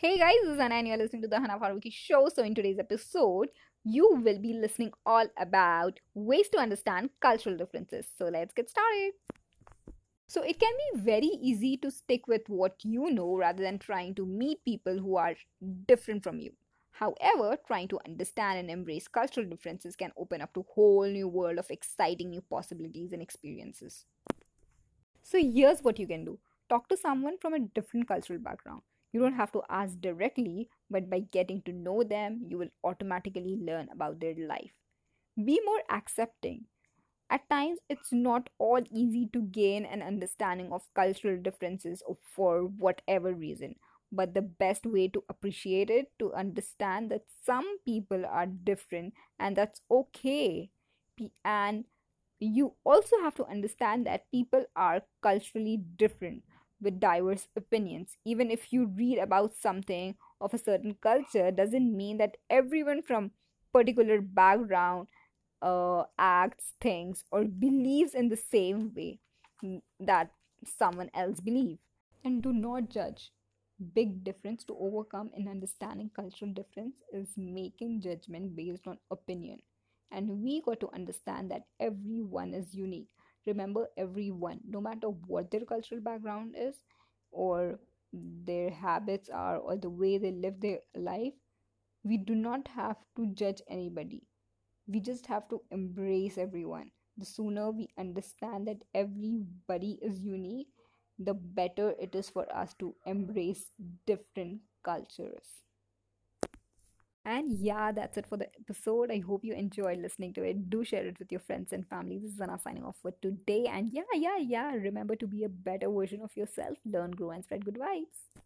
Hey guys, this is Anna and you're listening to the Hana Faruqi show. So in today's episode, you will be listening all about ways to understand cultural differences. So let's get started. So it can be very easy to stick with what you know rather than trying to meet people who are different from you. However, trying to understand and embrace cultural differences can open up to a whole new world of exciting new possibilities and experiences. So here's what you can do. Talk to someone from a different cultural background you don't have to ask directly, but by getting to know them, you will automatically learn about their life. Be more accepting. At times, it's not all easy to gain an understanding of cultural differences for whatever reason. But the best way to appreciate it, to understand that some people are different and that's okay. And you also have to understand that people are culturally different with diverse opinions. Even if you read about something of a certain culture, doesn't mean that everyone from particular background uh, acts, thinks, or believes in the same way that someone else believes. And do not judge. Big difference to overcome in understanding cultural difference is making judgment based on opinion. And we got to understand that everyone is unique remember everyone no matter what their cultural background is or their habits are or the way they live their life we do not have to judge anybody. We just have to embrace everyone. The sooner we understand that everybody is unique the better it is for us to embrace different cultures and yeah, that's it for the episode. I hope you enjoyed listening to it. Do share it with your friends and family. This is Anna signing off for today. And yeah, yeah, yeah. Remember to be a better version of yourself. Learn, grow, and spread good vibes.